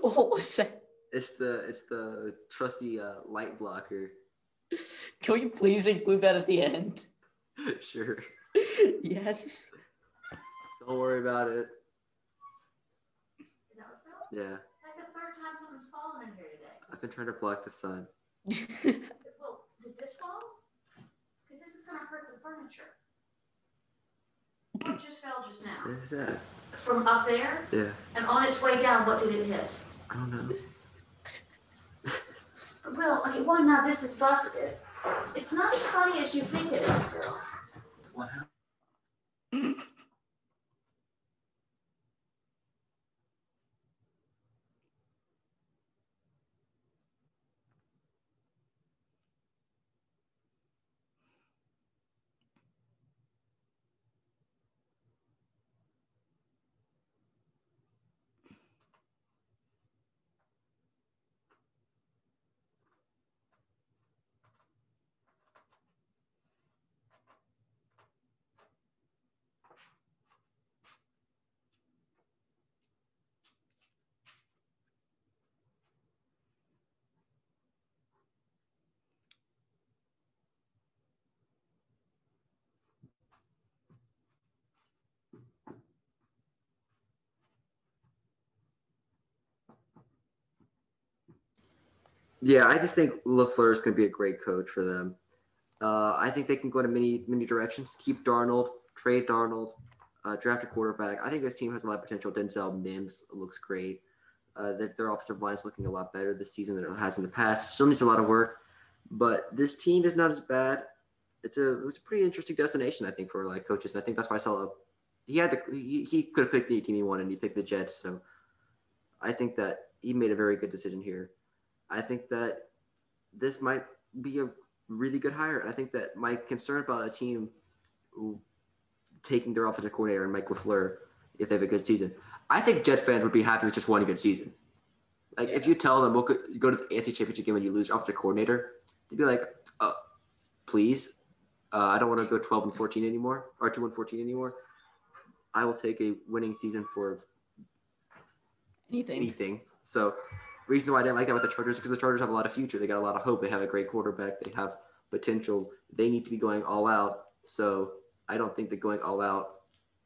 A: what was that?
B: It's the it's the trusty uh, light blocker.
A: Can we please include that at the end?
B: sure.
A: yes.
B: Don't worry about it.
C: Is that what fell?
B: Yeah.
C: Like the third time something's fallen in here today.
B: I've been trying to block the sun.
C: well, did this fall? Because this is going to hurt the furniture. What just fell just now?
B: What is that?
C: From up there?
B: Yeah.
C: And on its way down, what did it hit?
B: I don't know.
C: well, okay, why now this is busted. It's not as funny as you think it is, Will.
B: What happened? Yeah, I just think Lafleur is going to be a great coach for them. Uh, I think they can go in many many directions. Keep Darnold, trade Darnold, uh, draft a quarterback. I think this team has a lot of potential. Denzel Mims looks great. Uh, their offensive line is looking a lot better this season than it has in the past. Still needs a lot of work, but this team is not as bad. It's a it was a pretty interesting destination, I think, for like coaches. And I think that's why saw he had the he, he could have picked the team he wanted, and he picked the Jets. So I think that he made a very good decision here. I think that this might be a really good hire. And I think that my concern about a team taking their offensive coordinator and Mike LaFleur if they have a good season, I think Jets fans would be happy with just one good season. Like yeah. if you tell them we'll go to the AFC Championship game and you lose offensive coordinator, they'd be like, uh, "Please, uh, I don't want to go 12 and 14 anymore or 2 and 14 anymore. I will take a winning season for
A: anything."
B: Anything. So reason why I didn't like that with the Chargers because the Chargers have a lot of future. They got a lot of hope. They have a great quarterback. They have potential. They need to be going all out. So I don't think that going all out,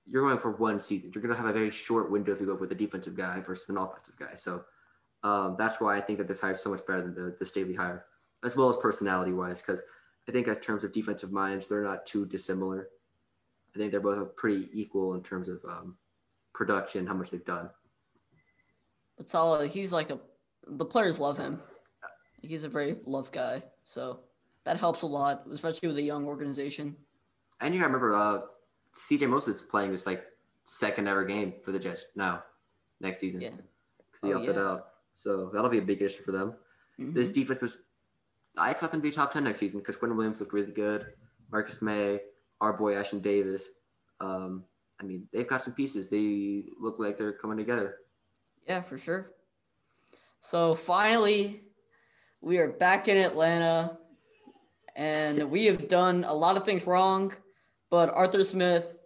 B: you're going for one season. You're going to have a very short window if you go with a defensive guy versus an offensive guy. So um, that's why I think that this hire is so much better than the, the Staley hire, as well as personality wise, because I think as terms of defensive minds, they're not too dissimilar. I think they're both pretty equal in terms of um, production, how much they've done.
A: It's all he's like a the players love him. He's a very loved guy, so that helps a lot, especially with a young organization.
B: And you remember uh, C.J. Mosley playing this like second ever game for the Jets now next season.
A: Yeah,
B: because he oh, opted yeah. out. So that'll be a big issue for them. Mm-hmm. This defense was. I expect them to be top ten next season because Quinn Williams looked really good. Marcus Maye, our boy Ashtyn Davis. Um, I mean, they've got some pieces. They look like they're coming together.
A: Yeah, for sure. So finally, we are back in Atlanta, and we have done a lot of things wrong. But Arthur Smith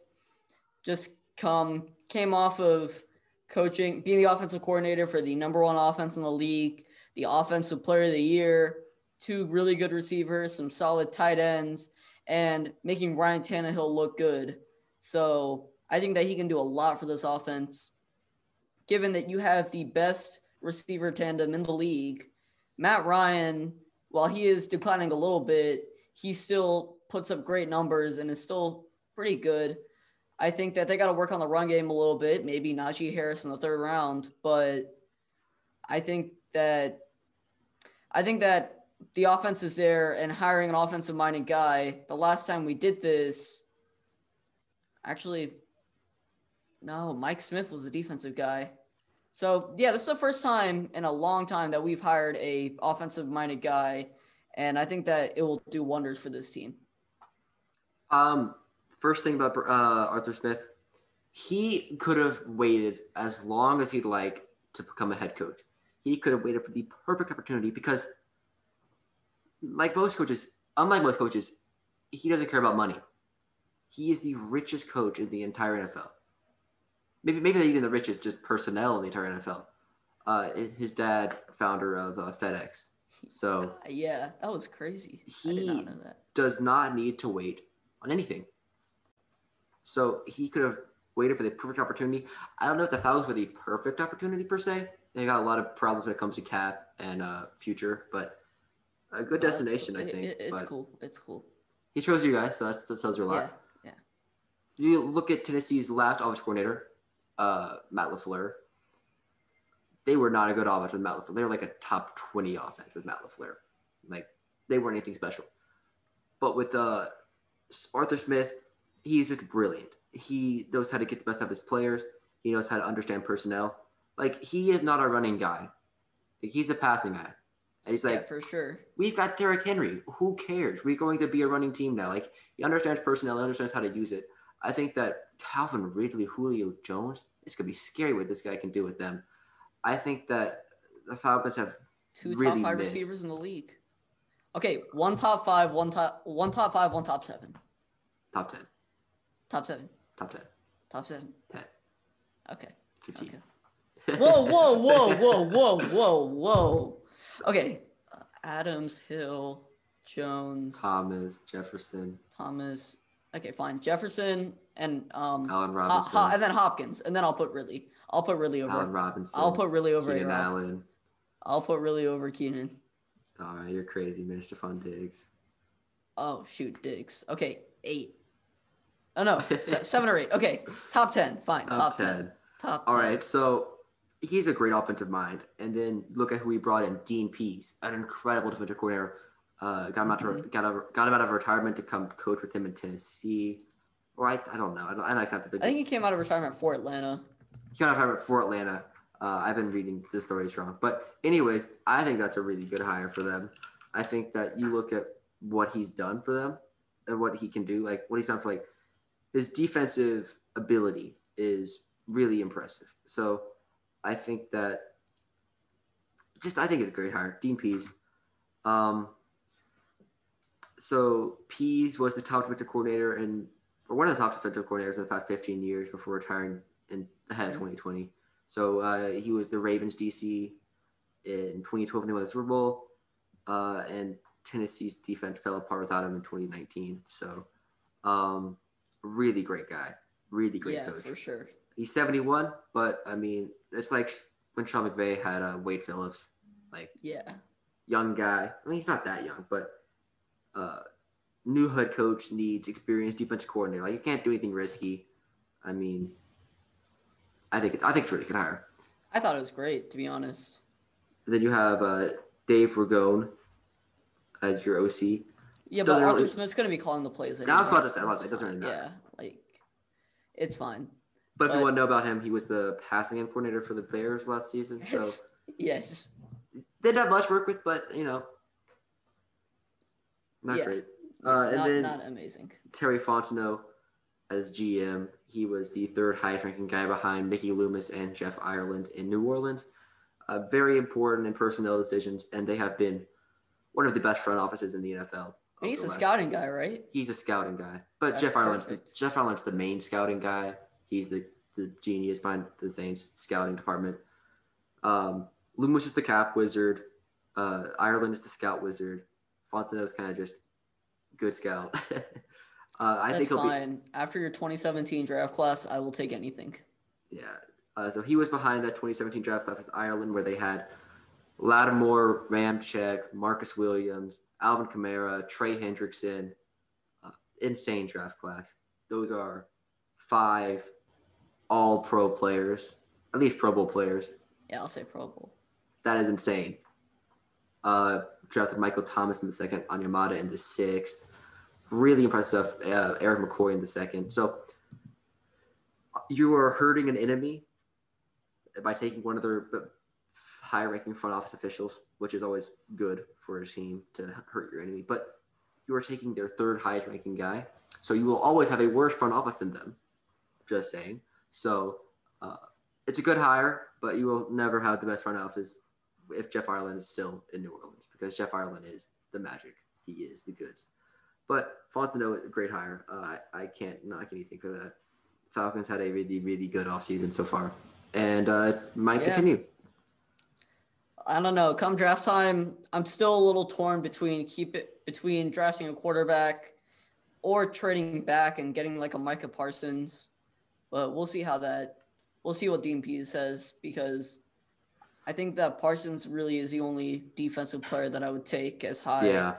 A: just come came off of coaching, being the offensive coordinator for the number one offense in the league, the offensive player of the year, two really good receivers, some solid tight ends, and making Ryan Tannehill look good. So I think that he can do a lot for this offense. Given that you have the best receiver tandem in the league, Matt Ryan, while he is declining a little bit, he still puts up great numbers and is still pretty good. I think that they got to work on the run game a little bit, maybe Najee Harris in the third round, but I think that I think that the offense is there and hiring an offensive minded guy. The last time we did this, actually, no, Mike Smith was the defensive guy. So yeah, this is the first time in a long time that we've hired a offensive minded guy, and I think that it will do wonders for this team.
B: Um, first thing about uh, Arthur Smith, he could have waited as long as he'd like to become a head coach. He could have waited for the perfect opportunity because, like most coaches, unlike most coaches, he doesn't care about money. He is the richest coach in the entire NFL. Maybe maybe not even the richest, just personnel in the entire NFL. Uh, his dad, founder of uh, FedEx. So
A: yeah, that was crazy.
B: He does not need to wait on anything. So he could have waited for the perfect opportunity. I don't know if the Falcons were the perfect opportunity per se. They got a lot of problems when it comes to cap and uh, future, but a good destination, I think.
A: It, it's
B: but
A: cool. It's cool.
B: He chose you guys, so that's, that tells you a lot.
A: Yeah,
B: yeah. You look at Tennessee's last offense coordinator, uh, Matt LaFleur. They were not a good offense with Matt LaFleur. They were like a top 20 offense with Matt LaFleur. Like, they weren't anything special. But with uh, Arthur Smith, he's just brilliant. He knows how to get the best out of his players. He knows how to understand personnel. Like he is not a running guy. Like, he's a passing guy. And he's like,
A: yeah, for sure.
B: We've got Derrick Henry. Who cares? We're going to be a running team now. Like he understands personnel, he understands how to use it. I think that Calvin Ridley, Julio Jones, this could be scary what this guy can do with them. I think that the Falcons have
A: two
B: really
A: top five
B: missed.
A: receivers in the league. Okay, one top five, one top, one top five, one top seven.
B: top ten,
A: Top seven.
B: top ten,
A: Top seven.
B: ten,
A: Okay.
B: fifteen.
A: Okay. Whoa, whoa, whoa, whoa, whoa, whoa, whoa. Okay. Uh, Adams, Hill, Jones,
B: Thomas, Jefferson,
A: Thomas. Okay, fine. Jefferson and um
B: Allen Robinson,
A: Ho- and then Hopkins, and then I'll put Ridley. I'll put Ridley over.
B: Allen Robinson.
A: I'll put Ridley over
B: Keenan
A: A-Rob.
B: Allen.
A: I'll put Ridley over Keenan.
B: All right, you're crazy, Mr. Fun Diggs.
A: Oh shoot, Diggs. Okay, eight. Oh no, se- seven or eight. Okay, top ten. Fine,
B: Top,
A: top,
B: 10.
A: ten. Top.
B: All
A: 10.
B: right, so he's a great offensive mind. And then look at who he brought in, Dean Pees, an incredible defensive coordinator. Uh, got him out to,
A: Mm-hmm.
B: got, out, got him out of retirement to come coach with him in Tennessee. Or I, I don't know. I don't. I don't have to
A: I think he came out of retirement for Atlanta.
B: he got out of retirement for Atlanta. Uh, I've been reading the stories wrong, but anyways, I think that's a really good hire for them. I think that you look at what he's done for them and what he can do, like what he's done for like his defensive ability is really impressive. So I think that just I think it's a great hire, Dean Pees. Um, so Pees was the top defensive coordinator and or one of the top defensive coordinators in the past 15 years before retiring in ahead of 2020. So uh, he was the Ravens DC in 2012 when they won the Super Bowl, uh, and Tennessee's defense fell apart without him in 2019. So um, really great guy, really great
A: yeah,
B: coach.
A: for sure.
B: He's 71, but I mean, it's like when Sean McVay had uh, Wade Phillips, like
A: Yeah.
B: young guy. I mean, he's not that young, but uh, new head coach needs experienced defensive coordinator. Like you can't do anything risky. I mean, I think it's, I think it's really good hire.
A: I thought it was great, to be honest.
B: Then you have uh, Dave Ragone as your OC.
A: Yeah, but
B: Doesn't
A: Arthur
B: really-
A: Smith's gonna be calling the plays.
B: I was about to say, I was to say, it doesn't really matter.
A: Yeah, like it's fine.
B: But if you want to know about him, he was the passing game coordinator for the Bears last season. So
A: yes.
B: didn't have much work with, but you know, not
A: Yeah.
B: great. Uh, and
A: not,
B: then
A: not amazing.
B: Terry Fontenot as GM. He was the third highest ranking guy behind Mickey Loomis and Jeff Ireland in New Orleans. Uh, very important in personnel decisions, and they have been one of the best front offices in the NFL.
A: And he's a scouting guy, right?
B: He's a scouting guy, but
A: That's
B: Jeff Ireland's the. Jeff Ireland's the main scouting guy. He's the the genius behind the Saints scouting department. Um, Loomis is the cap wizard. Uh, Ireland is the scout wizard. Fontenot's kind of just good scout. uh, I
A: That's
B: think he'll be.
A: fine. After your 2017 draft class, I will take anything.
B: Yeah. Uh, so he was behind that 2017 draft class with Ireland, where they had Lattimore, Ramczyk, Marcus Williams, Alvin Kamara, Trey Hendrickson. Uh, insane draft class. Those are five all pro players, at least Pro Bowl players.
A: Yeah, I'll say Pro Bowl.
B: That is insane. Uh, drafted Michael Thomas in the second, Onyemata in the sixth. Really impressive stuff. Uh, Erik McCoy in the second. So you are hurting an enemy by taking one of their high ranking front office officials, which is always good for a team to hurt your enemy. But you are taking their third highest ranking guy. So you will always have a worse front office than them. Just saying. So uh, it's a good hire, but you will never have the best front office if Jeff Ireland is still in New Orleans because Jeff Ireland is the magic. He is the goods. But Fontenot, great hire. Uh, I, can't knock anything for that. Falcons had a really, really good offseason so far and uh, might
A: Yeah.
B: continue.
A: I don't know. Come draft time, I'm still a little torn between keep it between drafting a quarterback or trading back and getting like a Micah Parsons. But we'll see how that. We'll see what Pees says because I think that Parsons really is the only defensive player that I would take as high.
B: Yeah,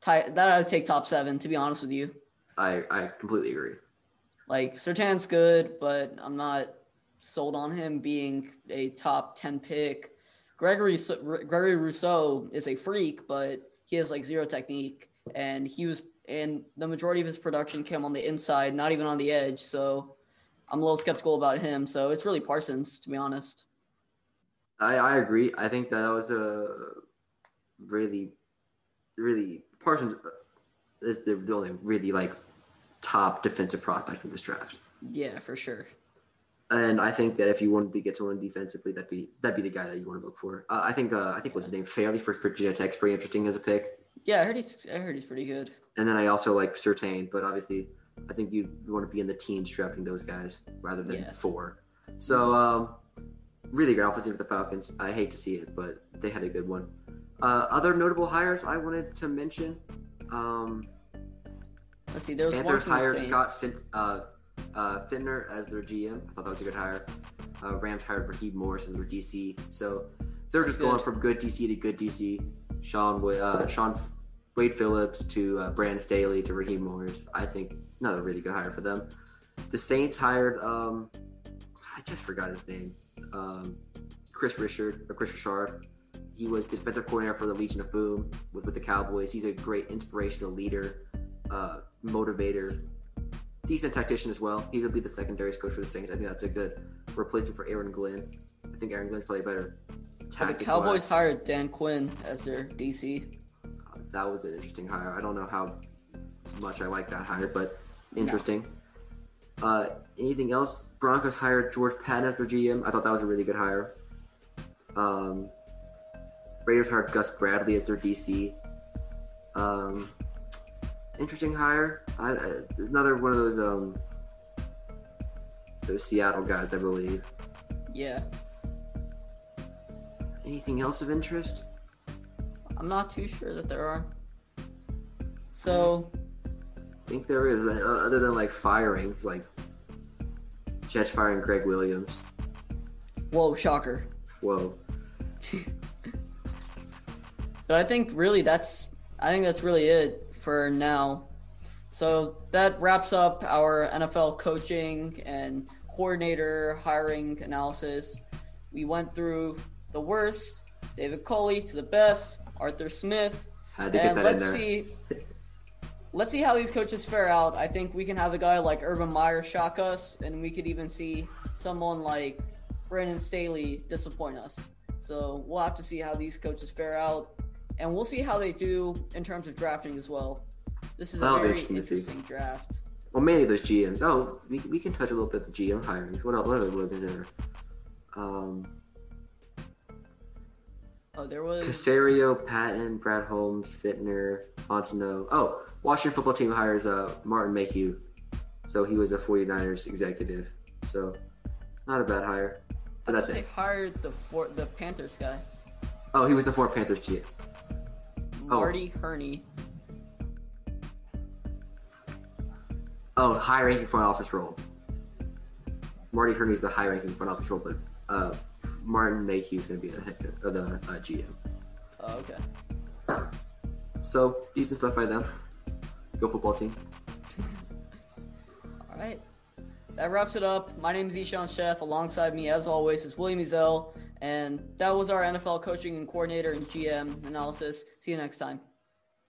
A: ti- that I would take top seven. To be honest with you,
B: I, I completely agree.
A: like Surtain's good, but I'm not sold on him being a top 10 pick. Gregory Gregory Rousseau is a freak, but he has like zero technique and he was and the majority of his production came on the inside, not even on the edge. So I'm a little skeptical about him. So it's really Parsons, to be honest.
B: I, I agree. I think that was a really, really Parsons is the, the only really like top defensive prospect in this draft.
A: Yeah, for sure.
B: And I think that if you wanted to get someone defensively, that'd be that'd be the guy that you want to look for. Uh, I think uh, I think what's his name Farley for Virginia Tech's pretty interesting as a pick.
A: Yeah, I heard he's I heard he's pretty good.
B: And then I also like Surtain, but obviously I think you, you want to be in the teens drafting those guys rather than
A: Yeah.
B: four. So um, really good opportunity for the Falcons. I hate to see it, but they had a good one. Uh, other notable hires I wanted to mention. Um,
A: Let's see, there was one
B: Panthers hired
A: Saints.
B: Scott Fin- uh, uh, Fitterer as their GM. I thought that was a good hire. Uh, Rams hired Raheem Morris as their DC. So they're
A: That's
B: just going from good DC to good DC. Sean uh, Sean Wade Phillips to uh, Brandon Staley to Raheem Morris. I think another really good hire for them. The Saints hired um, I just forgot his name. Um, Kris Richard or Kris Richard. He was the defensive coordinator for the Legion of Boom with, with the Cowboys. He's a great inspirational leader, uh, motivator, decent tactician as well. He'll be the secondary coach for the Saints. I think that's a good replacement for Aaron Glenn. I think Aaron Glenn's probably better.
A: The. Cowboys hired Dan Quinn as their DC.
B: that was an interesting hire. I don't know how much I like that hire, but interesting. Uh, anything else? Broncos hired George Paton as their GM. I thought that was a really good hire. Um, Raiders hired Gus Bradley as their DC. Um, interesting hire. I, I, another one of those um, those Seattle guys, I believe.
A: Yeah.
B: Anything else of interest?
A: I'm not too sure that there are. So
B: I think there is, uh, other than like firings, like Jets firing Gregg Williams.
A: Whoa, shocker.
B: Whoa.
A: But I think really that's I think that's really it for now. So that wraps up our NFL coaching and coordinator hiring analysis. We went through the worst, David Culley to the best, Arthur Smith,
B: Had to get
A: and
B: that
A: let's see let's see how these coaches fare out. I think we can have a guy like Urban Meyer shock us, and we could even see someone like Brandon Staley disappoint us. So we'll have to see how these coaches fare out, and we'll see how they do in terms of drafting as well. This is a
B: That'll be
A: very
B: interesting
A: draft.
B: Well, mainly those GMs. Oh, we, we can touch a little bit of the GM hirings. What else? What other there? Um,
A: Oh, there was
B: Caserio, Paton, Brad Holmes, Fitterer, Fontenot. Oh, Washington football team hires uh, Martin Mayhew. So he was a 49ers executive. So not a bad hire. But that's
A: they
B: it.
A: They hired the four, the Panthers guy,
B: Oh, he was the four Panthers GM. Oh.
A: Marty Hurney.
B: Oh, high ranking front office role. Marty Hurney is the high ranking front office role, but uh, Martin Mayhew's going to be the head uh, the uh, GM.
A: Oh, okay.
B: So decent stuff by them. Go football team.
A: All right. That wraps it up. My name is Ishan Chef. Alongside me, as always, is William Ezel. And that was our NFL coaching and coordinator and GM analysis. See you next time.